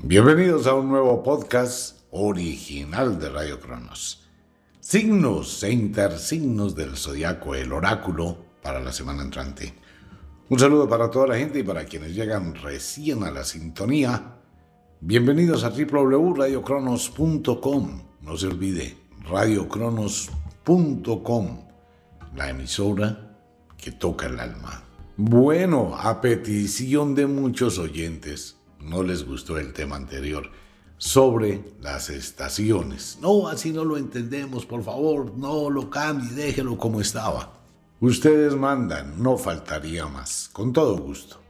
Bienvenidos a un nuevo podcast original de Radio Cronos. Signos e intersignos del zodiaco, el oráculo para la semana entrante. Un saludo para toda la gente y para quienes llegan recién a la sintonía. Bienvenidos a www.radiocronos.com. No se olvide, radiocronos.com, la emisora que toca el alma. Bueno, a petición de muchos oyentes, no les gustó el tema anterior sobre las estaciones. No, así no lo entendemos, por favor, no lo cambie, déjelo como estaba. Ustedes mandan, no faltaría más, con todo gusto.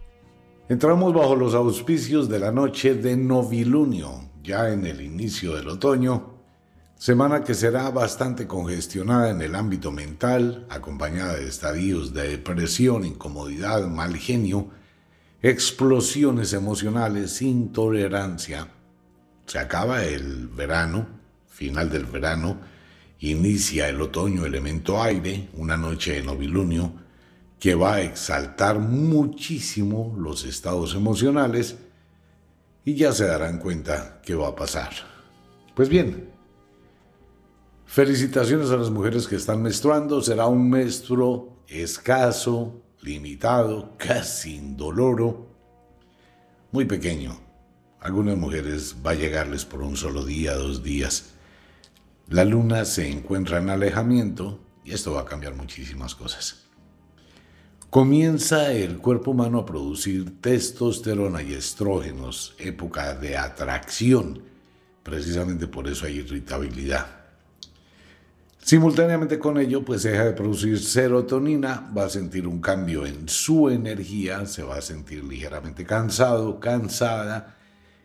Entramos bajo los auspicios de la noche de novilunio, ya en el inicio del otoño, semana que será bastante congestionada en el ámbito mental, acompañada de estadios de depresión, incomodidad, mal genio, explosiones emocionales, intolerancia. Se acaba el verano, final del verano, inicia el otoño, elemento aire, una noche de novilunio que va a exaltar muchísimo los estados emocionales y ya se darán cuenta qué va a pasar. Pues bien, felicitaciones a las mujeres que están menstruando, será un menstruo escaso, limitado, casi indoloro, muy pequeño. Algunas mujeres va a llegarles por un solo día, dos días. La luna se encuentra en alejamiento y esto va a cambiar muchísimas cosas. Comienza el cuerpo humano a producir testosterona y estrógenos, época de atracción. Precisamente por eso hay irritabilidad. Simultáneamente con ello, pues deja de producir serotonina, va a sentir un cambio en su energía, se va a sentir ligeramente cansado, cansada,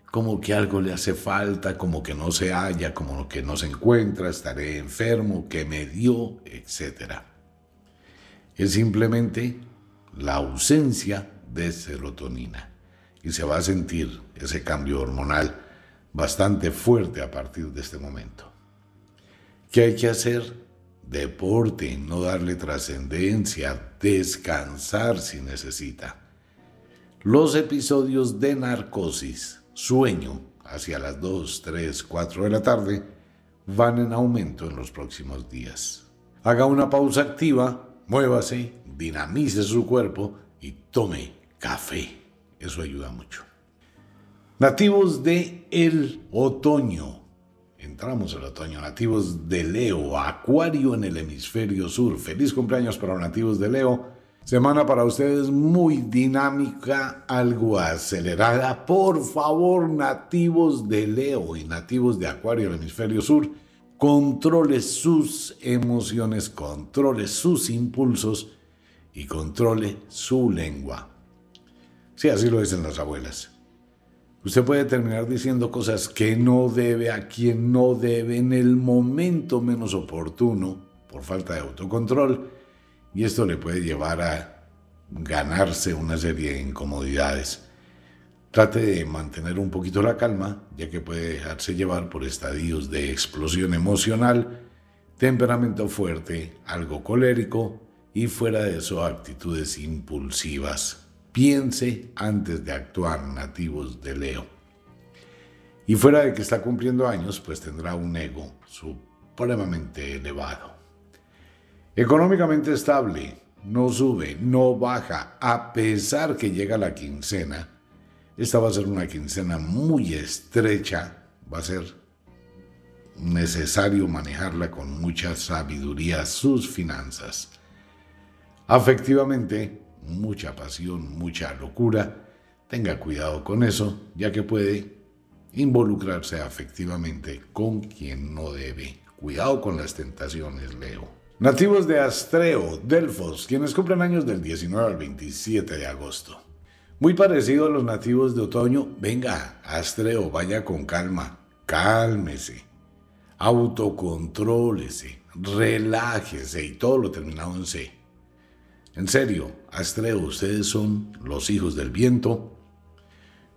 como que algo le hace falta, como que no se halla, como que no se encuentra, estaré enfermo, que me dio, etc. Es simplemente la ausencia de serotonina y se va a sentir ese cambio hormonal bastante fuerte a partir de este momento. ¿Qué hay que hacer? Deporte, no darle trascendencia, descansar si necesita. Los episodios de narcosis, sueño, hacia las 2, 3, 4 de la tarde, van en aumento en los próximos días. Haga una pausa activa, muévase, dinamice su cuerpo y tome café. Eso ayuda mucho. Nativos de el otoño. Entramos al otoño, nativos de Leo, Acuario en el hemisferio sur. Feliz cumpleaños para los nativos de Leo. Semana para ustedes muy dinámica, algo acelerada. Por favor, nativos de Leo y nativos de Acuario en el hemisferio sur, controle sus emociones, controle sus impulsos y controle su lengua. Sí, así lo dicen las abuelas. Usted puede terminar diciendo cosas que no debe a quien no debe en el momento menos oportuno por falta de autocontrol y esto le puede llevar a ganarse una serie de incomodidades. Trate de mantener un poquito la calma, ya que puede dejarse llevar por estadios de explosión emocional, temperamento fuerte, algo colérico y fuera de eso actitudes impulsivas. Piense antes de actuar, nativos de Leo. Y fuera de que está cumpliendo años, pues tendrá un ego supremamente elevado. Económicamente estable, no sube, no baja, a pesar que llega la quincena. Esta va a ser una quincena muy estrecha, va a ser necesario manejarla con mucha sabiduría sus finanzas. Afectivamente, mucha pasión, mucha locura. Tenga cuidado con eso, ya que puede involucrarse afectivamente con quien no debe. Cuidado con las tentaciones, Leo. Nativos de Astreo, Delfos, quienes cumplen años del 19 al 27 de agosto. Muy parecido a los nativos de otoño, venga, Astreo, vaya con calma, cálmese, autocontrólese, relájese y todo lo terminado en C. En serio, Astreo, ustedes son los hijos del viento.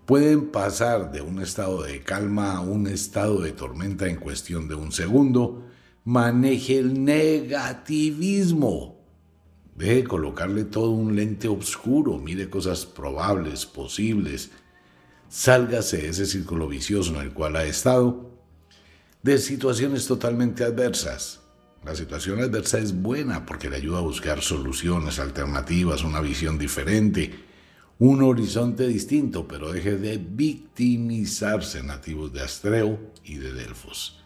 Pueden pasar de un estado de calma a un estado de tormenta en cuestión de un segundo. Maneje el negativismo. Deje de colocarle todo un lente oscuro. Mire cosas probables, posibles. Sálgase de ese círculo vicioso en el cual ha estado, de situaciones totalmente adversas. La situación adversa es buena porque le ayuda a buscar soluciones alternativas, una visión diferente, un horizonte distinto, pero deje de victimizarse nativos de Astreo y de Delfos.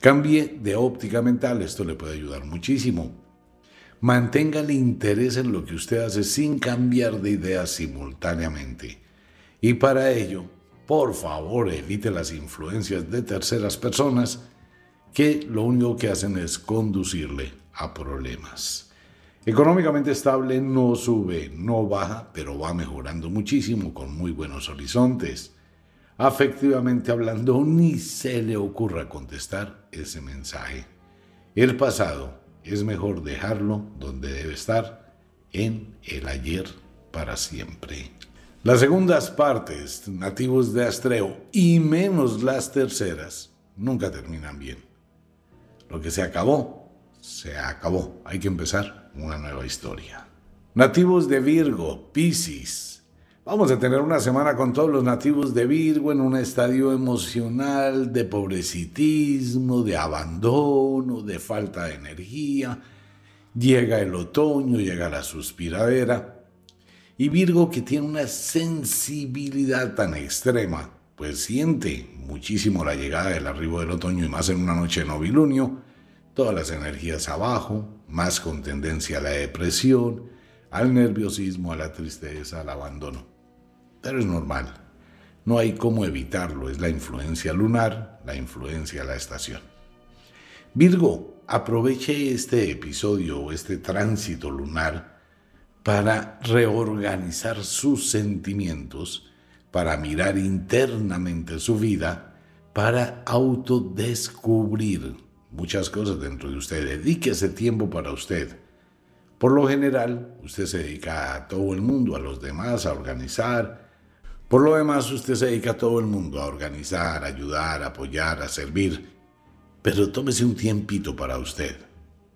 Cambie de óptica mental, esto le puede ayudar muchísimo. Mantenga el interés en lo que usted hace sin cambiar de idea simultáneamente. Y para ello, por favor, evite las influencias de terceras personas que lo único que hacen es conducirle a problemas. Económicamente estable no sube, no baja, pero va mejorando muchísimo con muy buenos horizontes. Afectivamente hablando, ni se le ocurra contestar ese mensaje. El pasado es mejor dejarlo donde debe estar, en el ayer para siempre. Las segundas partes, nativos de Astreo, y menos las terceras, nunca terminan bien. Lo que se acabó, se acabó. Hay que empezar una nueva historia. Nativos de Virgo, Piscis. Vamos a tener una semana con todos los nativos de Virgo en un estadio emocional de pobrecitismo, de abandono, de falta de energía. Llega el otoño, llega la suspiradera. Y Virgo que tiene una sensibilidad tan extrema pues siente muchísimo la llegada del arribo del otoño y más en una noche de novilunio, todas las energías abajo, más con tendencia a la depresión, al nerviosismo, a la tristeza, al abandono. Pero es normal, no hay cómo evitarlo, es la influencia lunar, la influencia de la estación. Virgo, aproveche este episodio o este tránsito lunar para reorganizar sus sentimientos, para mirar internamente su vida, para autodescubrir muchas cosas dentro de usted. Dedique ese tiempo para usted. Por lo general, usted se dedica a todo el mundo, a los demás, a organizar. Por lo demás, usted se dedica a todo el mundo, a organizar, a ayudar, a apoyar, a servir. Pero tómese un tiempito para usted.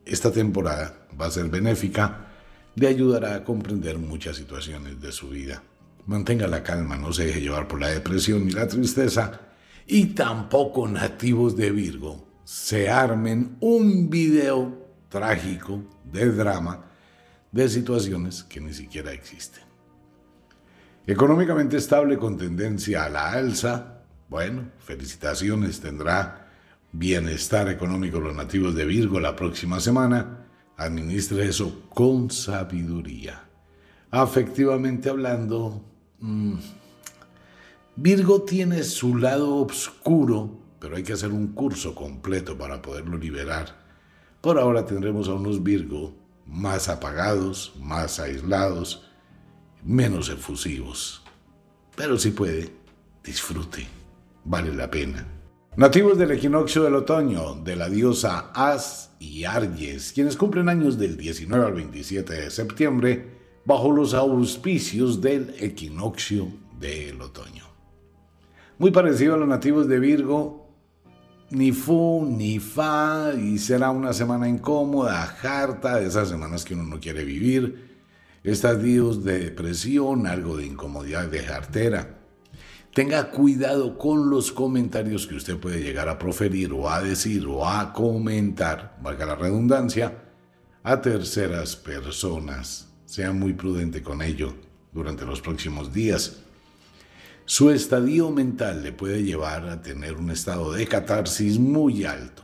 Esta temporada va a ser benéfica, le ayudará a comprender muchas situaciones de su vida. Mantenga la calma, no se deje llevar por la depresión ni la tristeza. Y tampoco nativos de Virgo se armen un video trágico de drama de situaciones que ni siquiera existen. Económicamente estable con tendencia a la alza, bueno, felicitaciones, tendrá bienestar económico los nativos de Virgo la próxima semana. Administre eso con sabiduría. Afectivamente hablando, Mm. Virgo tiene su lado oscuro, pero hay que hacer un curso completo para poderlo liberar. Por ahora tendremos a unos Virgo más apagados, más aislados, menos efusivos. Pero si puede, disfrute, vale la pena. Nativos del equinoccio del otoño, de la diosa As y Arges, quienes cumplen años del 19 al 27 de septiembre, bajo los auspicios del equinoccio del otoño. Muy parecido a los nativos de Virgo, ni fu ni fa, y será una semana incómoda, harta, de esas semanas que uno no quiere vivir, estadios de depresión, algo de incomodidad, de jartera. Tenga cuidado con los comentarios que usted puede llegar a proferir o a decir o a comentar, valga la redundancia, a terceras personas sea muy prudente con ello durante los próximos días. Su estadio mental le puede llevar a tener un estado de catarsis muy alto.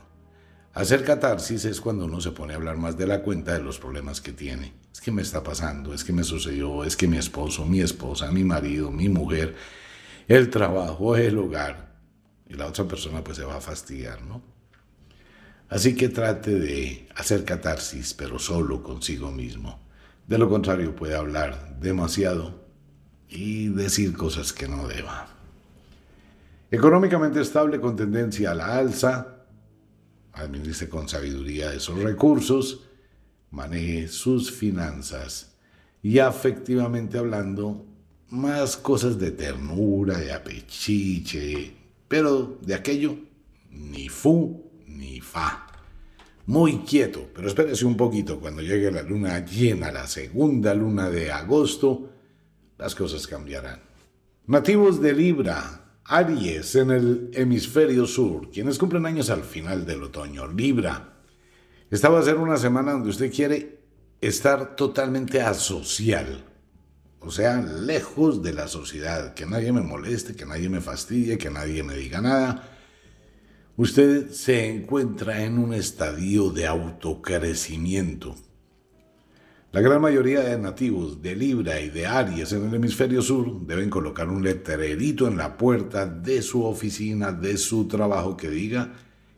Hacer catarsis es cuando uno se pone a hablar más de la cuenta de los problemas que tiene. Es que me está pasando, es que me sucedió, es que mi esposo, mi esposa, mi marido, mi mujer, el trabajo, el hogar. Y la otra persona pues se va a fastidiar, ¿no? Así que trate de hacer catarsis, pero solo consigo mismo. De lo contrario, puede hablar demasiado y decir cosas que no deba. Económicamente estable con tendencia a la alza, administre con sabiduría esos recursos, maneje sus finanzas y afectivamente hablando, más cosas de ternura, de apechiche, pero de aquello ni fu ni fa muy quieto, pero espérese un poquito, cuando llegue la luna llena, la segunda luna de agosto, las cosas cambiarán. Nativos de Libra, Aries en el hemisferio sur, quienes cumplen años al final del otoño. Libra, esta va a ser una semana donde usted quiere estar totalmente asocial, o sea, lejos de la sociedad, que nadie me moleste, que nadie me fastidie, que nadie me diga nada. Usted se encuentra en un estadio de autocrecimiento la gran mayoría de nativos de Libra y de Aries en el hemisferio sur deben colocar un letrerito en la puerta de su oficina, de su trabajo que diga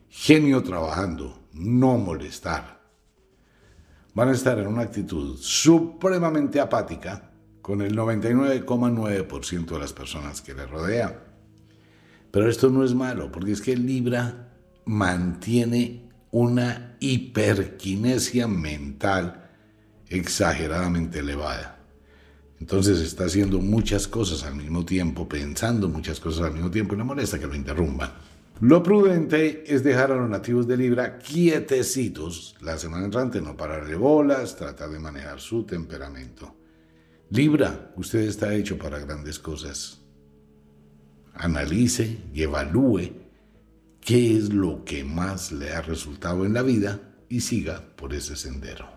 genio trabajando, no molestar. Van a estar en una actitud supremamente apática con el 99,9% de las personas que le rodean. Pero esto no es malo, porque es que Libra mantiene una hiperquinesia mental exageradamente elevada. Entonces está haciendo muchas cosas al mismo tiempo, pensando muchas cosas al mismo tiempo y molesta que lo interrumpan. Lo prudente es dejar a los nativos de Libra quietecitos la semana entrante, no pararle bolas, tratar de manejar su temperamento. Libra, usted está hecho para grandes cosas. Analice y evalúe qué es lo que más le ha resultado en la vida y siga por ese sendero.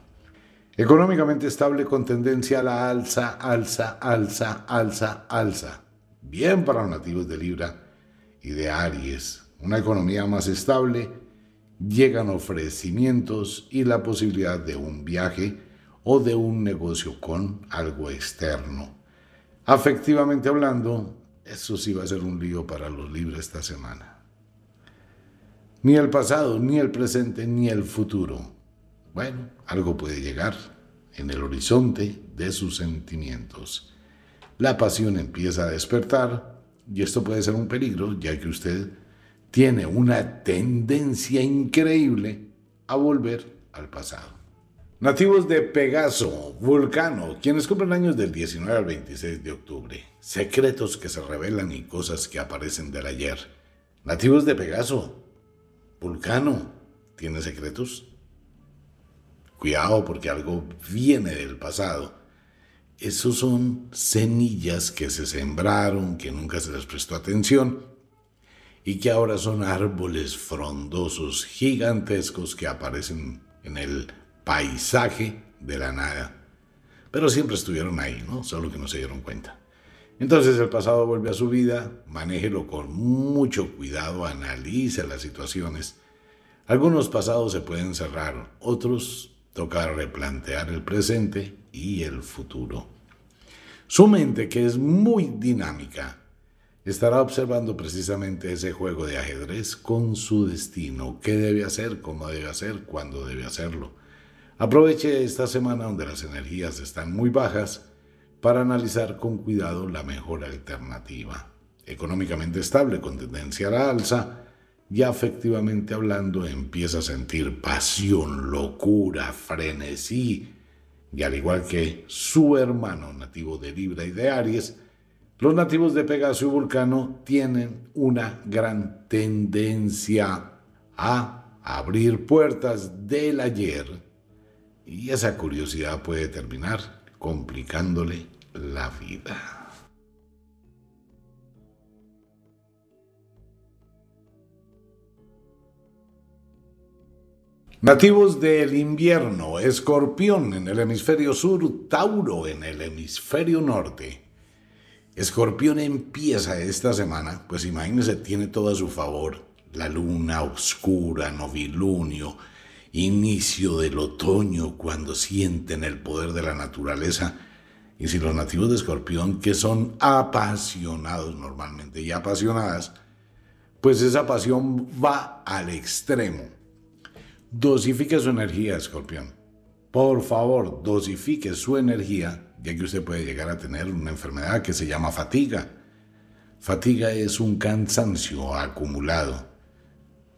Económicamente estable con tendencia a la alza, alza, alza, alza, alza. Bien para los nativos de Libra y de Aries. Una economía más estable, llegan ofrecimientos y la posibilidad de un viaje o de un negocio con algo externo. Afectivamente hablando, eso sí va a ser un lío para los libres esta semana. Ni el pasado, ni el presente, ni el futuro bueno, algo puede llegar en el horizonte de sus sentimientos. La pasión empieza a despertar y esto puede ser un peligro ya que usted tiene una tendencia increíble a volver al pasado. Nativos de Pegaso, Vulcano, quienes cumplen años del 19 al 26 de octubre. Secretos que se revelan y cosas que aparecen del ayer. Nativos de Pegaso, Vulcano, ¿tiene secretos? Cuidado porque algo viene del pasado. Esos son semillas que se sembraron, que nunca se les prestó atención y que ahora son árboles frondosos, gigantescos que aparecen en el paisaje de la nada. Pero siempre estuvieron ahí, ¿no? Solo que no se dieron cuenta. Entonces el pasado vuelve a su vida, manéjelo con mucho cuidado, analice las situaciones. Algunos pasados se pueden cerrar, otros Toca replantear el presente y el futuro. Su mente, que es muy dinámica, estará observando precisamente ese juego de ajedrez con su destino, qué debe hacer, cómo debe hacer, cuándo debe hacerlo. Aproveche esta semana donde las energías están muy bajas para analizar con cuidado la mejor alternativa. Económicamente estable con tendencia a la alza, ya afectivamente hablando empieza a sentir pasión, locura, frenesí, y al igual que su hermano nativo de Libra y de Aries, los nativos de Pegaso y Vulcano tienen una gran tendencia a abrir puertas del ayer y esa curiosidad puede terminar complicándole la vida. Nativos del invierno, escorpión en el hemisferio sur, Tauro en el hemisferio norte. Escorpión empieza esta semana, pues imagínense, tiene todo a su favor. La luna oscura, novilunio, inicio del otoño, cuando sienten el poder de la naturaleza. Y si los nativos de escorpión, que son apasionados normalmente y apasionadas, pues esa pasión va al extremo Dosifique su energía, escorpión. Por favor, dosifique su energía, ya que usted puede llegar a tener una enfermedad que se llama fatiga. Fatiga es un cansancio acumulado.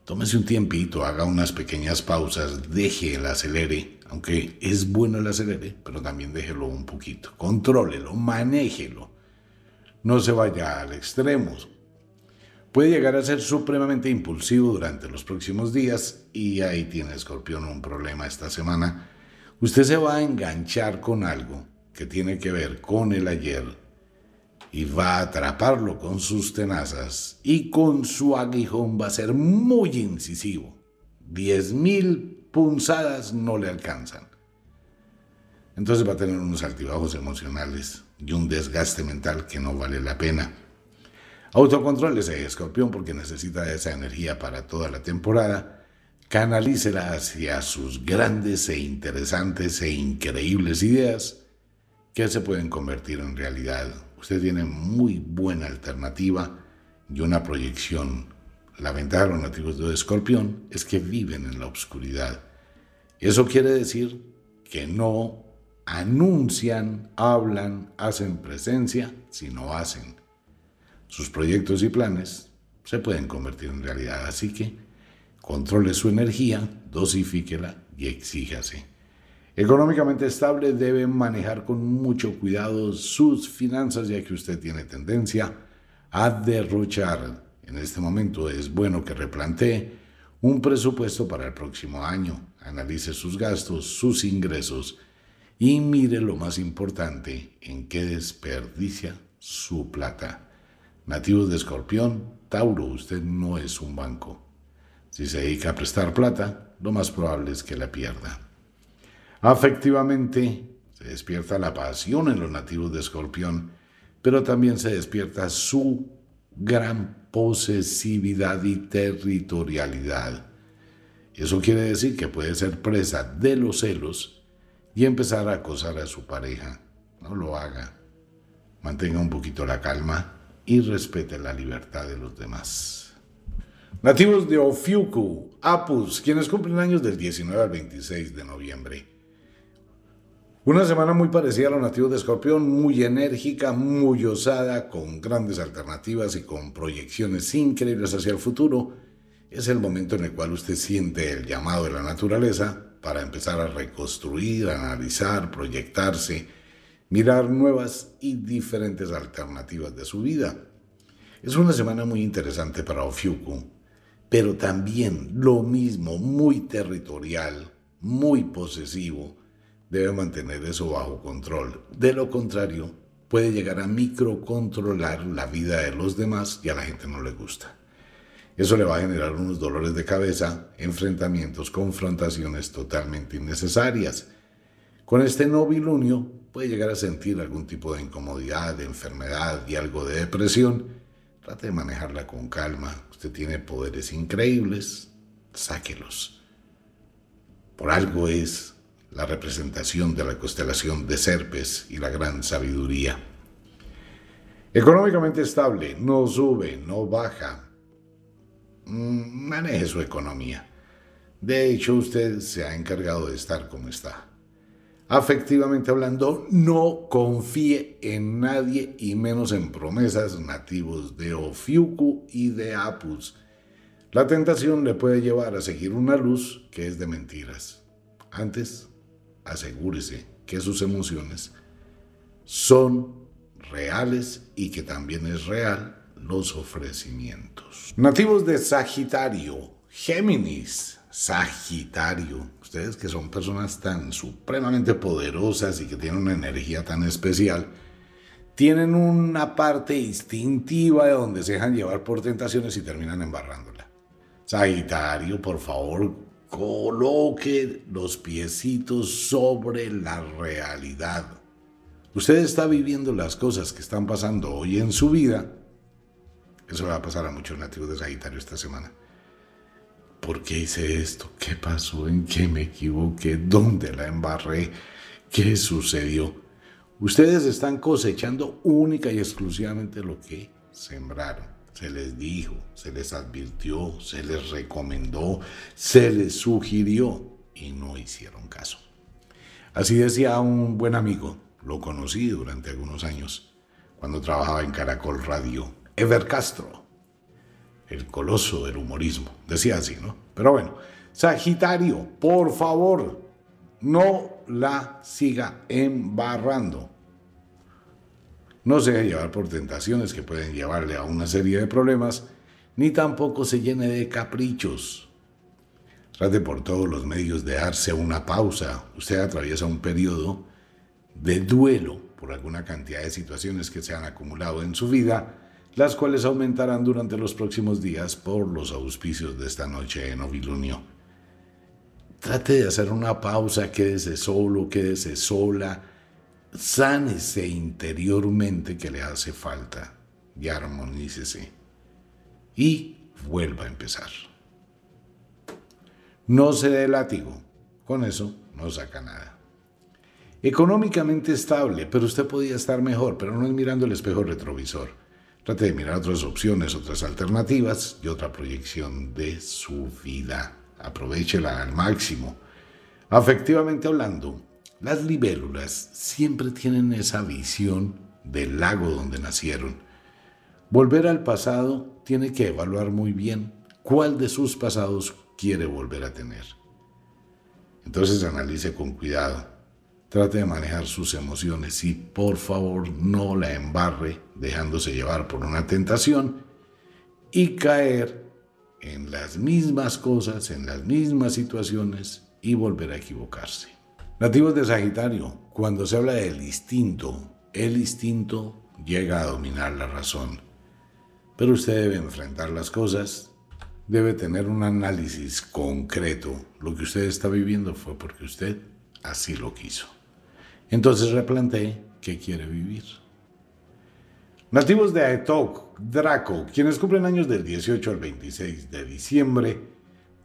Tómese un tiempito, haga unas pequeñas pausas, deje el acelere, aunque es bueno el acelere, pero también déjelo un poquito. Contrólelo, manéjelo. No se vaya al extremo, puede llegar a ser supremamente impulsivo durante los próximos días y ahí tiene Escorpión un problema esta semana. Usted se va a enganchar con algo que tiene que ver con el ayer y va a atraparlo con sus tenazas y con su aguijón va a ser muy incisivo. Diez mil punzadas no le alcanzan. Entonces va a tener unos altibajos emocionales y un desgaste mental que no vale la pena. Autocontrol ese escorpión porque necesita esa energía para toda la temporada. Canalícela hacia sus grandes e interesantes e increíbles ideas que se pueden convertir en realidad. Usted tiene muy buena alternativa y una proyección. La ventaja de los nativos de escorpión es que viven en la oscuridad. Eso quiere decir que no anuncian, hablan, hacen presencia, sino hacen. Sus proyectos y planes se pueden convertir en realidad, así que controle su energía, dosifíquela y exíjase. Económicamente estable debe manejar con mucho cuidado sus finanzas ya que usted tiene tendencia a derrochar. En este momento es bueno que replantee un presupuesto para el próximo año, analice sus gastos, sus ingresos y mire lo más importante, en qué desperdicia su plata. Nativos de Escorpión, Tauro, usted no es un banco. Si se dedica a prestar plata, lo más probable es que la pierda. Afectivamente, se despierta la pasión en los nativos de Escorpión, pero también se despierta su gran posesividad y territorialidad. Eso quiere decir que puede ser presa de los celos y empezar a acosar a su pareja. No lo haga. Mantenga un poquito la calma y respete la libertad de los demás. Nativos de Ofiuku, Apus, quienes cumplen años del 19 al 26 de noviembre. Una semana muy parecida a los nativos de Escorpión, muy enérgica, muy osada, con grandes alternativas y con proyecciones increíbles hacia el futuro. Es el momento en el cual usted siente el llamado de la naturaleza para empezar a reconstruir, analizar, proyectarse, mirar nuevas y diferentes alternativas de su vida. Es una semana muy interesante para Ofiuku, pero también lo mismo, muy territorial, muy posesivo. Debe mantener eso bajo control. De lo contrario, puede llegar a microcontrolar la vida de los demás y a la gente no le gusta. Eso le va a generar unos dolores de cabeza, enfrentamientos, confrontaciones totalmente innecesarias. Con este novilunio puede llegar a sentir algún tipo de incomodidad, de enfermedad y algo de depresión. Trate de manejarla con calma. Usted tiene poderes increíbles, sáquelos. Por algo es la representación de la constelación de Serpes y la gran sabiduría. Económicamente estable, no sube, no baja, Mm, maneje su economía. De hecho, usted se ha encargado de estar como está. Afectivamente hablando, no confíe en nadie y menos en promesas nativos de Ofiuku y de Apus. La tentación le puede llevar a seguir una luz que es de mentiras. Antes, asegúrese que sus emociones son reales y que también es real los ofrecimientos. Nativos de Sagitario, Géminis, Sagitario, ustedes que son personas tan supremamente poderosas y que tienen una energía tan especial, tienen una parte instintiva de donde se dejan llevar por tentaciones y terminan embarrándola. Sagitario, por favor, coloque los piecitos sobre la realidad. Usted está viviendo las cosas que están pasando hoy en su vida eso le va a pasar a muchos nativos de Sagitario esta semana. ¿Por qué hice esto? ¿Qué pasó? ¿En qué me equivoqué? ¿Dónde la embarré? ¿Qué sucedió? Ustedes están cosechando única y exclusivamente lo que sembraron. Se les dijo, se les advirtió, se les recomendó, se les sugirió y no hicieron caso. Así decía un buen amigo, lo conocí durante algunos años, cuando trabajaba en Caracol Radio Ever Castro, el coloso del humorismo, decía así, ¿no? Pero bueno, Sagitario, por favor, no la siga embarrando. No se deje llevar por tentaciones que pueden llevarle a una serie de problemas, ni tampoco se llene de caprichos. Trate por todos los medios de darse una pausa. Usted atraviesa un periodo de duelo por alguna cantidad de situaciones que se han acumulado en su vida, las cuales aumentarán durante los próximos días por los auspicios de esta noche en novilunio. Trate de hacer una pausa, quédese solo, quédese sola, sánese interiormente que le hace falta y armonícese. Y vuelva a empezar. No se dé látigo, con eso no saca nada. Económicamente estable, pero usted podía estar mejor, pero no es mirando el espejo retrovisor. Trate de mirar otras opciones, otras alternativas y otra proyección de su vida. Aprovechela al máximo. Afectivamente hablando, las libélulas siempre tienen esa visión del lago donde nacieron. Volver al pasado tiene que evaluar muy bien cuál de sus pasados quiere volver a tener. Entonces analice con cuidado, trate de manejar sus emociones y por favor no la embarre dejándose llevar por una tentación y caer en las mismas cosas, en las mismas situaciones y volver a equivocarse. Nativos de Sagitario, cuando se habla del instinto, el instinto llega a dominar la razón. Pero usted debe enfrentar las cosas debe tener un análisis concreto. Lo que usted está viviendo fue porque usted así lo quiso. Entonces replantee qué quiere vivir. Nativos de Aetok, Draco, quienes cumplen años del 18 al 26 de diciembre.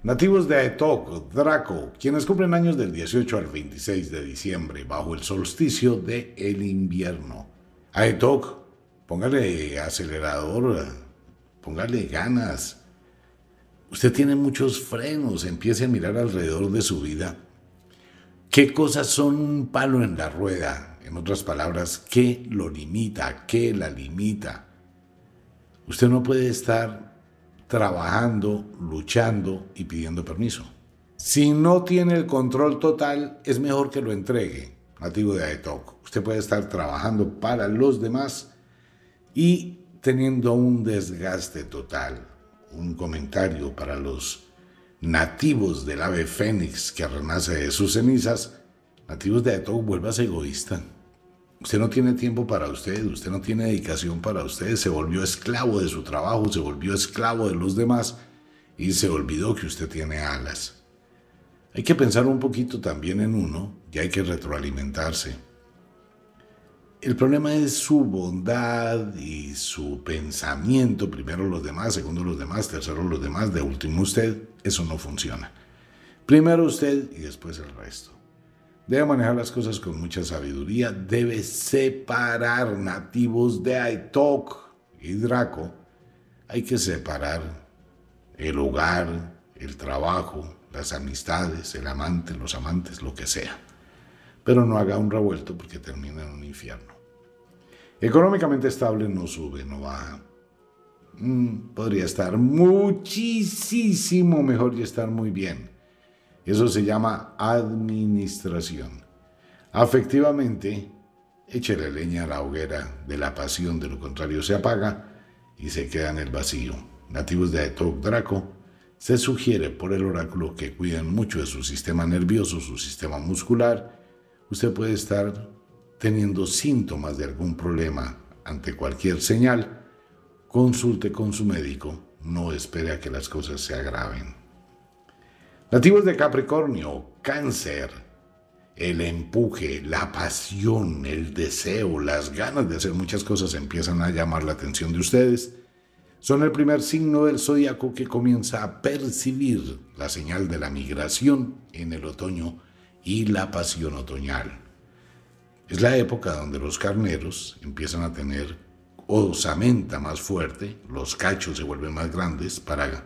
Nativos de Aetok, Draco, quienes cumplen años del 18 al 26 de diciembre, bajo el solsticio de el invierno. Aetok, póngale acelerador, póngale ganas, Usted tiene muchos frenos, empiece a mirar alrededor de su vida. ¿Qué cosas son un palo en la rueda? En otras palabras, ¿qué lo limita? ¿Qué la limita? Usted no puede estar trabajando, luchando y pidiendo permiso. Si no tiene el control total, es mejor que lo entregue, nativo de Aetok. Usted puede estar trabajando para los demás y teniendo un desgaste total un comentario para los nativos del ave fénix que renace de sus cenizas, nativos de Aetok, vuelvas egoísta. Usted no tiene tiempo para usted, usted no tiene dedicación para usted, se volvió esclavo de su trabajo, se volvió esclavo de los demás y se olvidó que usted tiene alas. Hay que pensar un poquito también en uno y hay que retroalimentarse. El problema es su bondad y su pensamiento, primero los demás, segundo los demás, tercero los demás, de último usted, eso no funciona. Primero usted y después el resto. Debe manejar las cosas con mucha sabiduría, debe separar nativos de Aitok y Draco. Hay que separar el hogar, el trabajo, las amistades, el amante, los amantes, lo que sea. Pero no haga un revuelto porque termina en un infierno. Económicamente estable no sube, no baja. Mm, podría estar muchísimo mejor y estar muy bien. Eso se llama administración. Afectivamente, échele leña a la hoguera de la pasión, de lo contrario se apaga y se queda en el vacío. Nativos de Aetok Draco, se sugiere por el oráculo que cuiden mucho de su sistema nervioso, su sistema muscular. Usted puede estar teniendo síntomas de algún problema ante cualquier señal, consulte con su médico, no espere a que las cosas se agraven. Nativos de Capricornio, cáncer, el empuje, la pasión, el deseo, las ganas de hacer muchas cosas empiezan a llamar la atención de ustedes. Son el primer signo del zodiaco que comienza a percibir la señal de la migración en el otoño y la pasión otoñal. Es la época donde los carneros empiezan a tener osamenta más fuerte, los cachos se vuelven más grandes para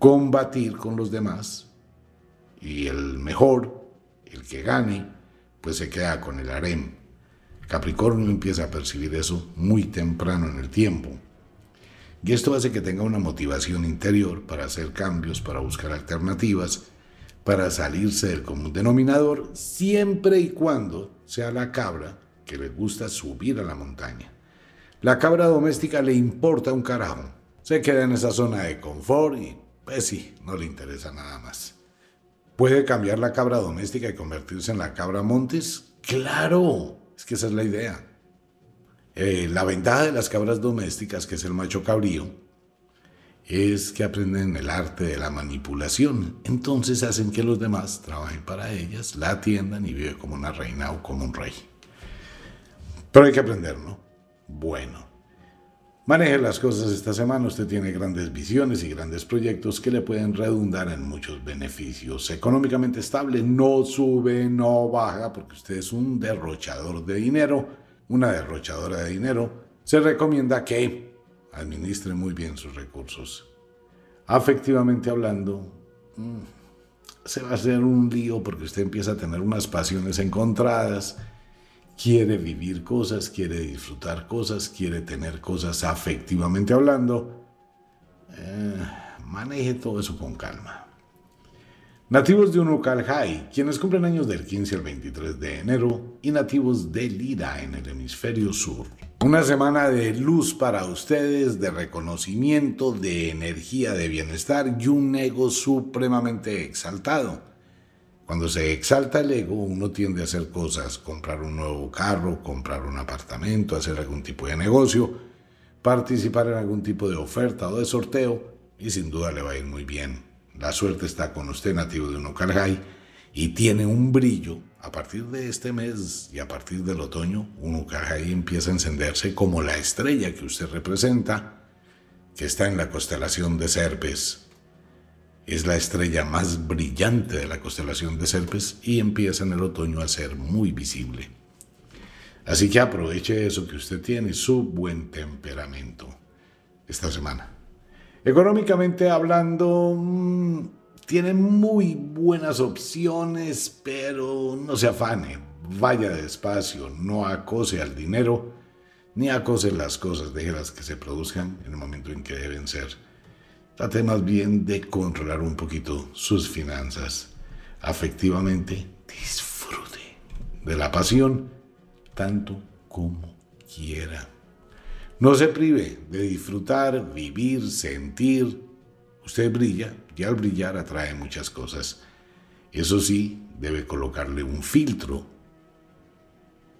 combatir con los demás y el mejor, el que gane, pues se queda con el harem. Capricornio empieza a percibir eso muy temprano en el tiempo. Y esto hace que tenga una motivación interior para hacer cambios, para buscar alternativas para salirse del común denominador siempre y cuando sea la cabra que le gusta subir a la montaña. La cabra doméstica le importa un carajo. Se queda en esa zona de confort y, pues sí, no le interesa nada más. ¿Puede cambiar la cabra doméstica y convertirse en la cabra montes? Claro, es que esa es la idea. Eh, la ventaja de las cabras domésticas, que es el macho cabrío, es que aprenden el arte de la manipulación. Entonces hacen que los demás trabajen para ellas, la atiendan y viven como una reina o como un rey. Pero hay que aprender, ¿no? Bueno. Maneje las cosas esta semana, usted tiene grandes visiones y grandes proyectos que le pueden redundar en muchos beneficios. Económicamente estable, no sube, no baja, porque usted es un derrochador de dinero, una derrochadora de dinero. Se recomienda que administre muy bien sus recursos. Afectivamente hablando, mm, se va a hacer un lío porque usted empieza a tener unas pasiones encontradas quiere vivir cosas, quiere disfrutar cosas, quiere tener cosas afectivamente hablando, eh, maneje todo eso con calma. Nativos de Unukalhai, quienes cumplen años del 15 al 23 de enero, y nativos de Lira en el hemisferio sur. Una semana de luz para ustedes, de reconocimiento, de energía, de bienestar y un ego supremamente exaltado. Cuando se exalta el ego, uno tiende a hacer cosas, comprar un nuevo carro, comprar un apartamento, hacer algún tipo de negocio, participar en algún tipo de oferta o de sorteo, y sin duda le va a ir muy bien. La suerte está con usted, nativo de Unocarjay, y tiene un brillo. A partir de este mes y a partir del otoño, Unocarjay empieza a encenderse como la estrella que usted representa, que está en la constelación de Serpes es la estrella más brillante de la constelación de Serpes y empieza en el otoño a ser muy visible. Así que aproveche eso que usted tiene, su buen temperamento, esta semana. Económicamente hablando, mm, tiene muy buenas opciones, pero no se afane, vaya despacio, no acose al dinero, ni acose las cosas, déjelas que se produzcan en el momento en que deben ser. Trate más bien de controlar un poquito sus finanzas. Afectivamente, disfrute de la pasión tanto como quiera. No se prive de disfrutar, vivir, sentir. Usted brilla y al brillar atrae muchas cosas. Eso sí, debe colocarle un filtro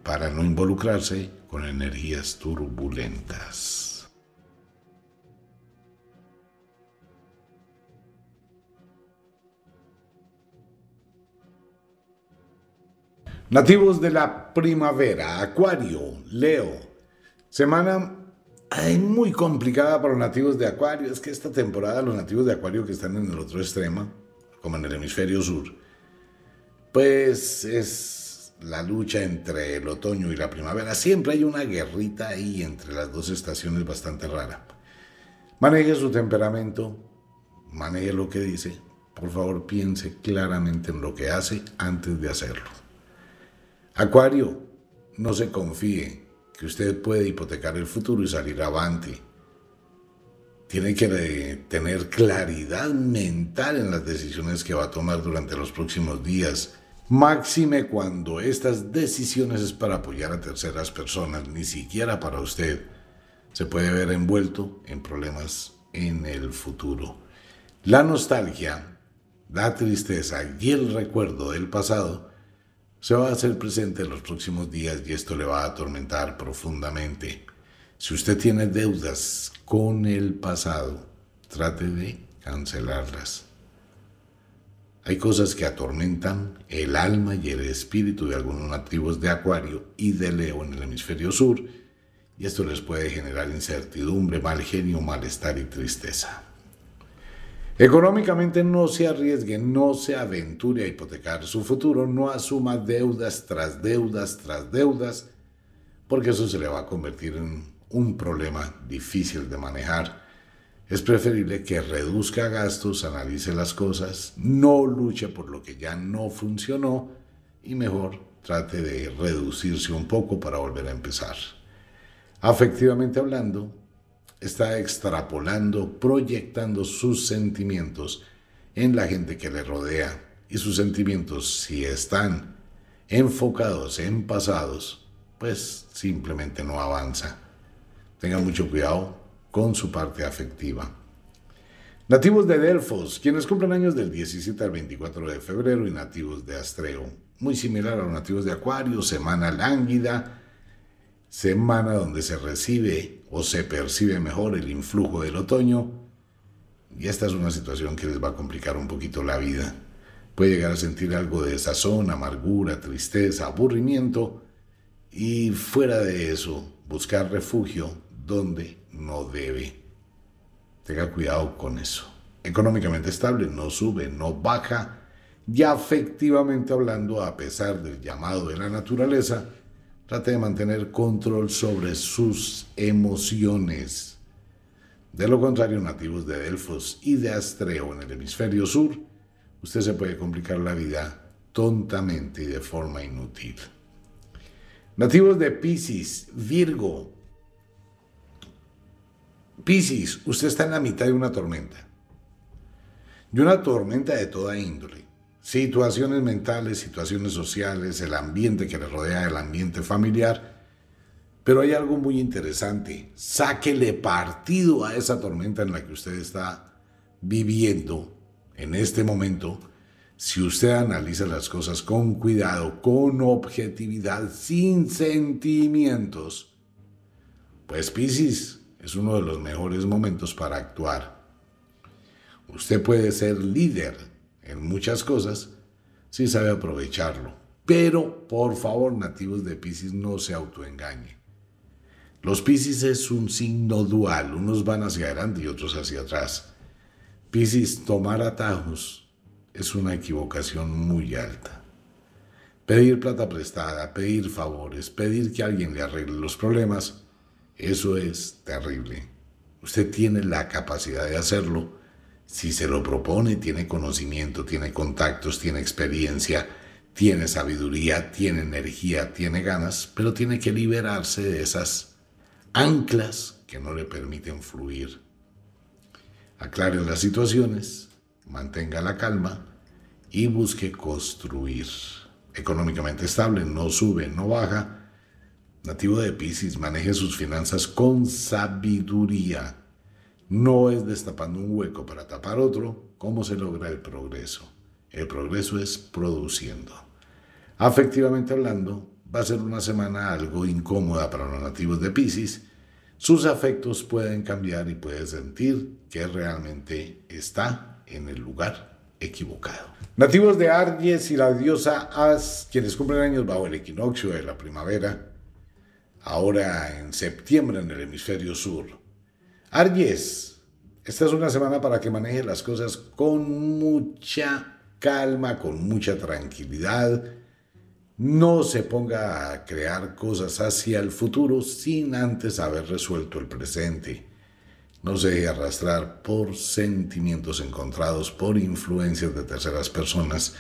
para no involucrarse con energías turbulentas. Nativos de la primavera, Acuario, Leo. Semana muy complicada para los nativos de Acuario. Es que esta temporada los nativos de Acuario que están en el otro extremo, como en el hemisferio sur, pues es la lucha entre el otoño y la primavera. Siempre hay una guerrita ahí entre las dos estaciones bastante rara. Maneje su temperamento, maneje lo que dice. Por favor, piense claramente en lo que hace antes de hacerlo. Acuario, no se confíe que usted puede hipotecar el futuro y salir avante. Tiene que tener claridad mental en las decisiones que va a tomar durante los próximos días. Máxime cuando estas decisiones es para apoyar a terceras personas, ni siquiera para usted. Se puede ver envuelto en problemas en el futuro. La nostalgia, la tristeza y el recuerdo del pasado se va a hacer presente en los próximos días y esto le va a atormentar profundamente. Si usted tiene deudas con el pasado, trate de cancelarlas. Hay cosas que atormentan el alma y el espíritu de algunos nativos de Acuario y de Leo en el hemisferio sur, y esto les puede generar incertidumbre, mal genio, malestar y tristeza. Económicamente no se arriesgue, no se aventure a hipotecar su futuro, no asuma deudas tras deudas tras deudas, porque eso se le va a convertir en un problema difícil de manejar. Es preferible que reduzca gastos, analice las cosas, no luche por lo que ya no funcionó y mejor trate de reducirse un poco para volver a empezar. Afectivamente hablando, está extrapolando, proyectando sus sentimientos en la gente que le rodea. Y sus sentimientos, si están enfocados en pasados, pues simplemente no avanza. Tenga mucho cuidado con su parte afectiva. Nativos de Delfos, quienes cumplen años del 17 al 24 de febrero y nativos de Astreo, muy similar a los nativos de Acuario, semana lánguida, semana donde se recibe o se percibe mejor el influjo del otoño. Y esta es una situación que les va a complicar un poquito la vida. Puede llegar a sentir algo de desazón, amargura, tristeza, aburrimiento y fuera de eso, buscar refugio donde no debe. Tenga cuidado con eso. Económicamente estable, no sube, no baja. Y afectivamente hablando, a pesar del llamado de la naturaleza, trate de mantener control sobre sus emociones. De lo contrario, nativos de Delfos y de Astreo en el hemisferio sur, usted se puede complicar la vida tontamente y de forma inútil. Nativos de Pisces, Virgo. Pisces, usted está en la mitad de una tormenta. Y una tormenta de toda índole. Situaciones mentales, situaciones sociales, el ambiente que le rodea, el ambiente familiar. Pero hay algo muy interesante. Sáquele partido a esa tormenta en la que usted está viviendo en este momento si usted analiza las cosas con cuidado, con objetividad, sin sentimientos, pues Piscis es uno de los mejores momentos para actuar. Usted puede ser líder en muchas cosas si sabe aprovecharlo. Pero, por favor, nativos de Piscis, no se autoengañe. Los Piscis es un signo dual, unos van hacia adelante y otros hacia atrás. Piscis, tomar atajos es una equivocación muy alta. Pedir plata prestada, pedir favores, pedir que alguien le arregle los problemas, eso es terrible. Usted tiene la capacidad de hacerlo si se lo propone, tiene conocimiento, tiene contactos, tiene experiencia, tiene sabiduría, tiene energía, tiene ganas, pero tiene que liberarse de esas anclas que no le permiten fluir. Aclare las situaciones, mantenga la calma y busque construir. Económicamente estable, no sube, no baja. Nativo de Pisces, maneje sus finanzas con sabiduría. No es destapando un hueco para tapar otro. ¿Cómo se logra el progreso? El progreso es produciendo. Afectivamente hablando, va a ser una semana algo incómoda para los nativos de Pisces. Sus afectos pueden cambiar y puede sentir que realmente está en el lugar equivocado. Nativos de Aries y la diosa As, quienes cumplen años bajo el equinoccio de la primavera, ahora en septiembre en el hemisferio sur. Aries, esta es una semana para que maneje las cosas con mucha calma, con mucha tranquilidad. No se ponga a crear cosas hacia el futuro sin antes haber resuelto el presente no se deje arrastrar por sentimientos encontrados, por influencias de terceras personas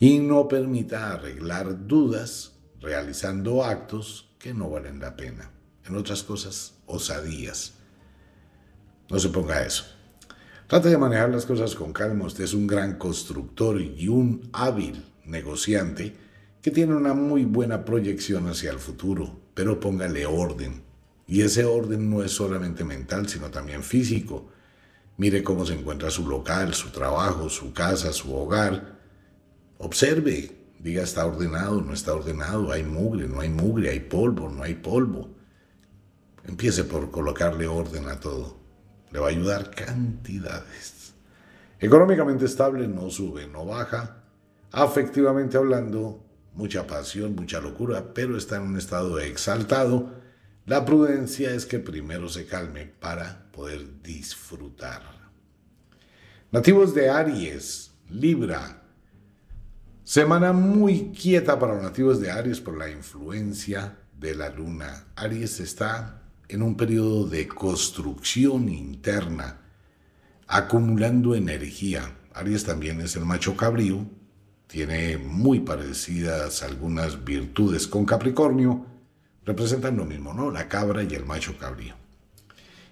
y no permita arreglar dudas realizando actos que no valen la pena. En otras cosas, osadías. No se ponga eso. Trate de manejar las cosas con calma. Usted es un gran constructor y un hábil negociante que tiene una muy buena proyección hacia el futuro, pero póngale orden y ese orden no es solamente mental, sino también físico. Mire cómo se encuentra su local, su trabajo, su casa, su hogar. Observe, diga está ordenado, no está ordenado, hay mugre, no hay mugre, hay polvo, no hay polvo. Empiece por colocarle orden a todo. Le va a ayudar cantidades. Económicamente estable, no sube, no baja. Afectivamente hablando, mucha pasión, mucha locura, pero está en un estado exaltado la prudencia es que primero se calme para poder disfrutar. Nativos de Aries, Libra. Semana muy quieta para los nativos de Aries por la influencia de la luna. Aries está en un periodo de construcción interna, acumulando energía. Aries también es el macho cabrío, tiene muy parecidas algunas virtudes con Capricornio, representan lo mismo, ¿no? La cabra y el macho cabrío.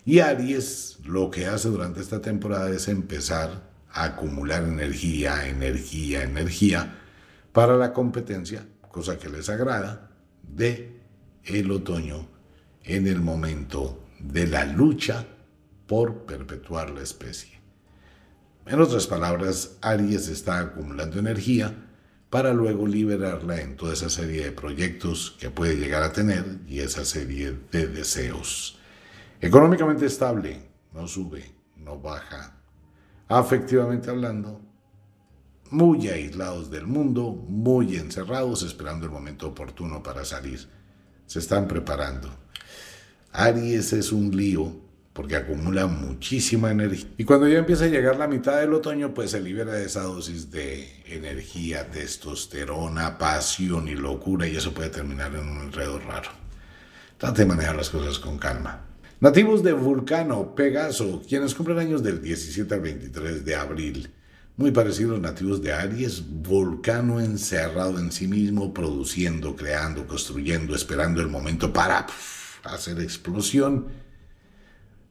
Y Aries lo que hace durante esta temporada es empezar a acumular energía, energía, energía para la competencia, cosa que les agrada, de el otoño en el momento de la lucha por perpetuar la especie. En otras palabras, Aries está acumulando energía para luego liberarla en toda esa serie de proyectos que puede llegar a tener y esa serie de deseos. Económicamente estable, no sube, no baja. Afectivamente hablando, muy aislados del mundo, muy encerrados, esperando el momento oportuno para salir. Se están preparando. Aries es un lío porque acumula muchísima energía. Y cuando ya empieza a llegar la mitad del otoño, pues se libera de esa dosis de energía, testosterona, pasión y locura, y eso puede terminar en un enredo raro. Trate de manejar las cosas con calma. Nativos de Vulcano, Pegaso, quienes cumplen años del 17 al 23 de abril. Muy parecidos nativos de Aries, Vulcano encerrado en sí mismo, produciendo, creando, construyendo, esperando el momento para hacer explosión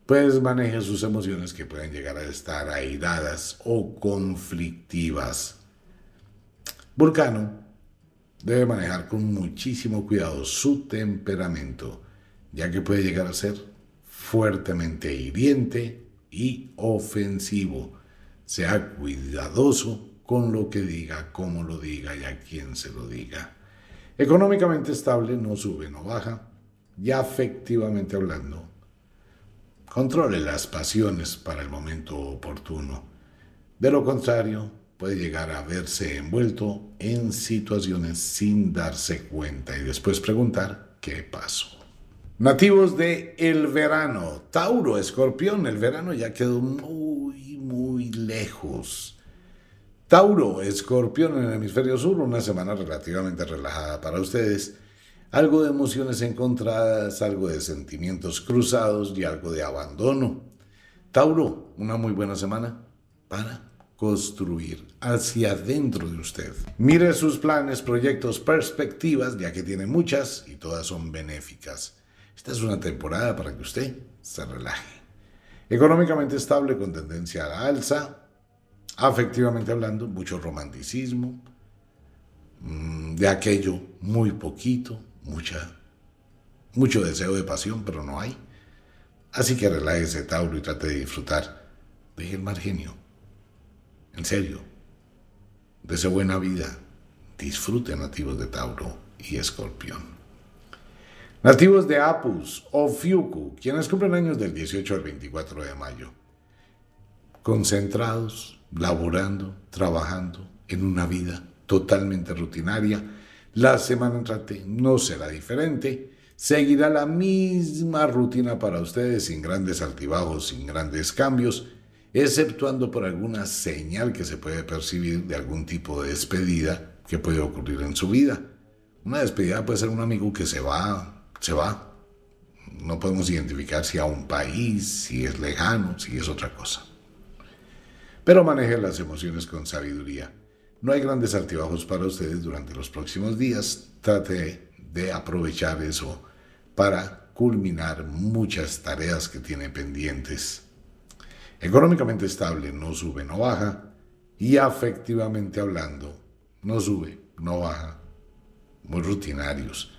pues maneje sus emociones que pueden llegar a estar airadas o conflictivas. Vulcano debe manejar con muchísimo cuidado su temperamento, ya que puede llegar a ser fuertemente hiriente y ofensivo. Sea cuidadoso con lo que diga, cómo lo diga y a quién se lo diga. Económicamente estable, no sube, no baja, y afectivamente hablando, Controle las pasiones para el momento oportuno. De lo contrario, puede llegar a verse envuelto en situaciones sin darse cuenta y después preguntar qué pasó. Nativos de el verano, Tauro, Escorpión, el verano ya quedó muy, muy lejos. Tauro, Escorpión en el hemisferio sur, una semana relativamente relajada para ustedes algo de emociones encontradas, algo de sentimientos cruzados y algo de abandono. Tauro, una muy buena semana para construir hacia adentro de usted. Mire sus planes, proyectos, perspectivas, ya que tiene muchas y todas son benéficas. Esta es una temporada para que usted se relaje. Económicamente estable con tendencia a la alza, afectivamente hablando, mucho romanticismo, mm, de aquello muy poquito, mucha, mucho deseo de pasión, pero no hay. Así que relájese, Tauro, y trate de disfrutar. Deje el mal. En serio. Dese buena vida. Disfrute nativos de Tauro y Escorpión. Nativos de Apus o Fiuku, quienes cumplen años del 18 al 24 de mayo. Concentrados, laborando, trabajando en una vida totalmente rutinaria la semana entrante no será diferente. Seguirá la misma rutina para ustedes sin grandes altibajos, sin grandes cambios, exceptuando por alguna señal que se puede percibir de algún tipo de despedida que puede ocurrir en su vida. Una despedida puede ser un amigo que se va, se va. No podemos identificar si a un país, si es lejano, si es otra cosa. Pero maneje las emociones con sabiduría. No hay grandes altibajos para ustedes durante los próximos días. Trate de aprovechar eso para culminar muchas tareas que tiene pendientes. Económicamente estable, no sube, no baja. Y afectivamente hablando, no sube, no baja. Muy rutinarios.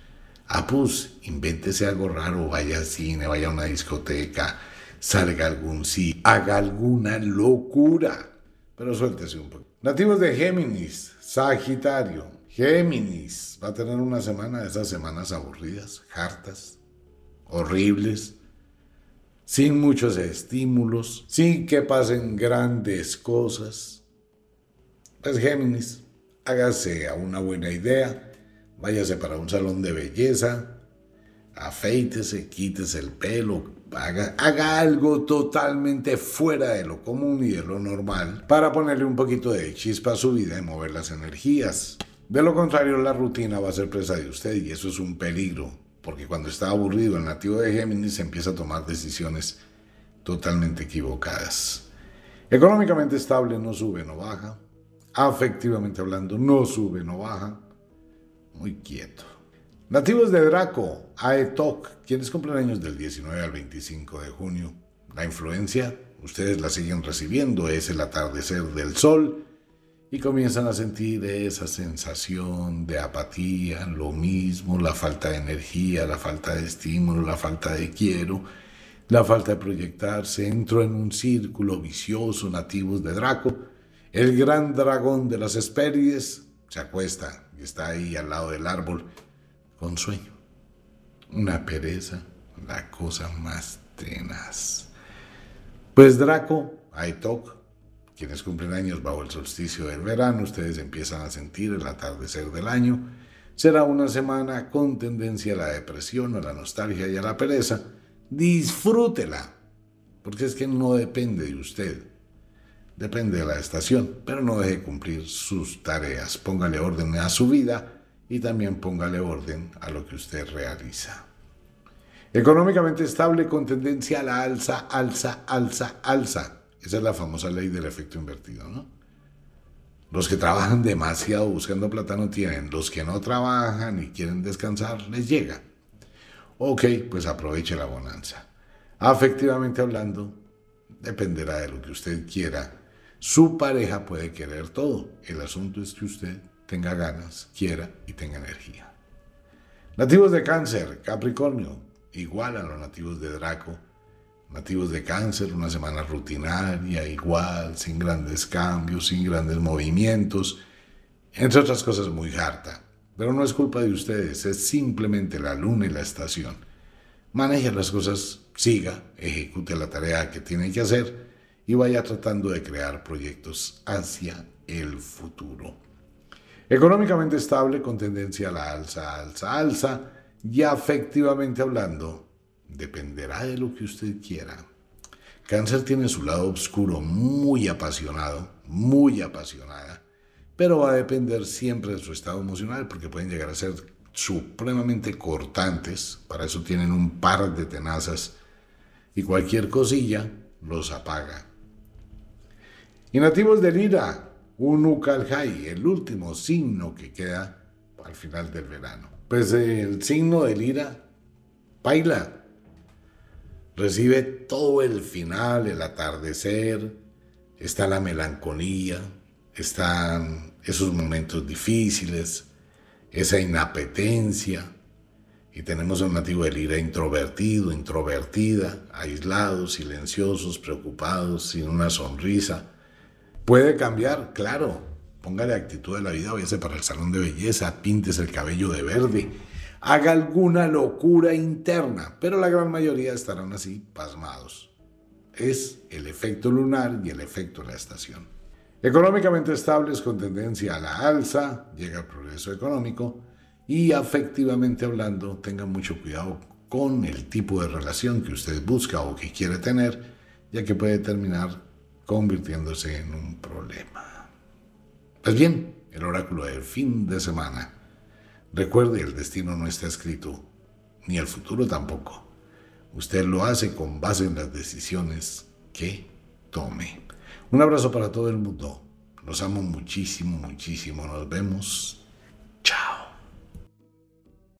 Pues, invéntese algo raro, vaya al cine, vaya a una discoteca, salga algún sí, haga alguna locura, pero suéltese un poco. Nativos de Géminis, Sagitario. Géminis va a tener una semana de esas semanas aburridas, hartas, horribles, sin muchos estímulos, sin que pasen grandes cosas. Pues Géminis, hágase a una buena idea, váyase para un salón de belleza, afeítese, quítese el pelo, haga, algo totalmente fuera de lo común y de lo normal para ponerle un poquito de chispa a su vida y mover las energías. De lo contrario, la rutina va a ser presa de usted y eso es un peligro, porque cuando está aburrido el nativo de Géminis empieza a tomar decisiones totalmente equivocadas. Económicamente estable, no sube, no baja. Afectivamente hablando, no sube, no baja. Muy quieto. Nativos de Draco, Aetok, quienes cumplen años del 19 al 25 de junio. La influencia, ustedes la siguen recibiendo, es el atardecer del sol y comienzan a sentir esa sensación de apatía, lo mismo, la falta de energía, la falta de estímulo, la falta de quiero, la falta de proyectarse. Entro en un círculo vicioso nativos de Draco. El gran dragón de las Hespérides se acuesta y está ahí al lado del árbol con sueño. Una pereza, la cosa más tenaz. Pues Draco, Aitok, quienes cumplen años bajo el solsticio del verano, ustedes empiezan a sentir el atardecer del año. Será una semana con tendencia a la depresión, a la nostalgia y a la pereza. Disfrútela, porque es que no depende de usted. Depende de la estación, pero no deje cumplir sus tareas. Póngale orden a su vida y también póngale orden a lo que usted realiza. Económicamente estable con tendencia a la alza, alza, alza, alza. Esa es la famosa ley del efecto invertido, ¿no? Los que trabajan demasiado buscando plata no tienen, los que no trabajan y quieren descansar les llega. Ok, pues aproveche la bonanza. Afectivamente hablando, dependerá de lo que usted quiera. Su pareja puede querer todo. El asunto es que usted tenga ganas, quiera y tenga energía. Nativos de cáncer, Capricornio, igual a los nativos de Draco, nativos de cáncer, una semana rutinaria, igual, sin grandes cambios, sin grandes movimientos, entre otras cosas muy harta. Pero no es culpa de ustedes, es simplemente la luna y la estación. Maneje las cosas, siga, ejecute la tarea que tiene que hacer y vaya tratando de crear proyectos hacia el futuro. Económicamente estable con tendencia a la alza, alza, alza y afectivamente hablando, dependerá de lo que usted quiera. Cáncer tiene su lado oscuro muy apasionado, muy apasionada, pero va a depender siempre de su estado emocional porque pueden llegar a ser supremamente cortantes, para eso tienen un par de tenazas y cualquier cosilla los apaga. Y nativos de Lira, un Ucalhai, el último signo que queda al final del verano. Pues el signo de Lira, Paila, recibe todo el final, el atardecer, está la melancolía, están esos momentos difíciles, esa inapetencia, y tenemos un nativo de Lira introvertido, introvertida, aislados, silenciosos, preocupados, sin una sonrisa. Puede cambiar, claro. Póngale actitud de la vida, váyase para el salón de belleza, píntese el cabello de verde, haga alguna locura interna, pero la gran mayoría estarán así pasmados. Es el efecto lunar y el efecto de la estación. Económicamente estables con tendencia a la alza, llega el progreso económico y afectivamente hablando, tenga mucho cuidado con el tipo de relación que usted busca o que quiere tener, ya que puede terminar convirtiéndose en un problema. Pues bien, el oráculo del fin de semana Recuerde, el destino no está escrito, ni el futuro tampoco. Usted lo hace con base en las decisiones que tome. Un abrazo para todo el mundo. Los amo muchísimo, muchísimo. Nos vemos